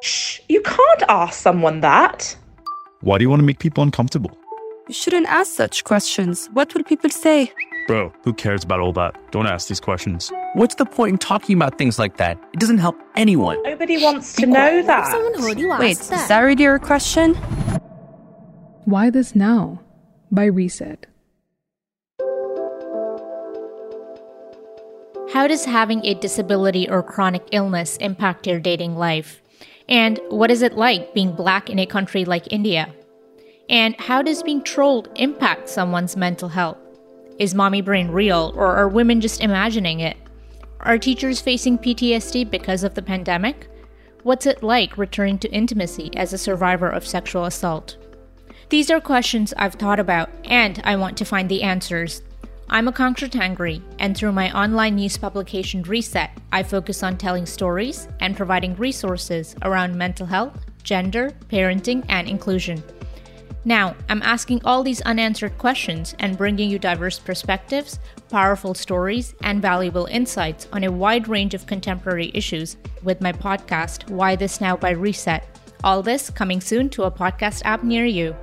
Shh, you can't ask someone that. Why do you want to make people uncomfortable? You shouldn't ask such questions. What will people say? Bro, who cares about all that? Don't ask these questions. What's the point in talking about things like that? It doesn't help anyone. Nobody wants to know that. Wait, is that really your question? Why This Now? by Re:Set. How does having a disability or chronic illness impact your dating life? And what is it like being black in a country like India? And how does being trolled impact someone's mental health? Is mommy brain real, or are women just imagining it? Are teachers facing PTSD because of the pandemic? What's it like returning to intimacy as a survivor of sexual assault? These are questions I've thought about, and I want to find the answers. I'm Aakanksha Tangri, and through my online news publication Re:Set, I focus on telling stories and providing resources around mental health, gender, parenting, and inclusion. Now, I'm asking all these unanswered questions and bringing you diverse perspectives, powerful stories, and valuable insights on a wide range of contemporary issues with my podcast, Why This Now by Re:Set. All this coming soon to a podcast app near you.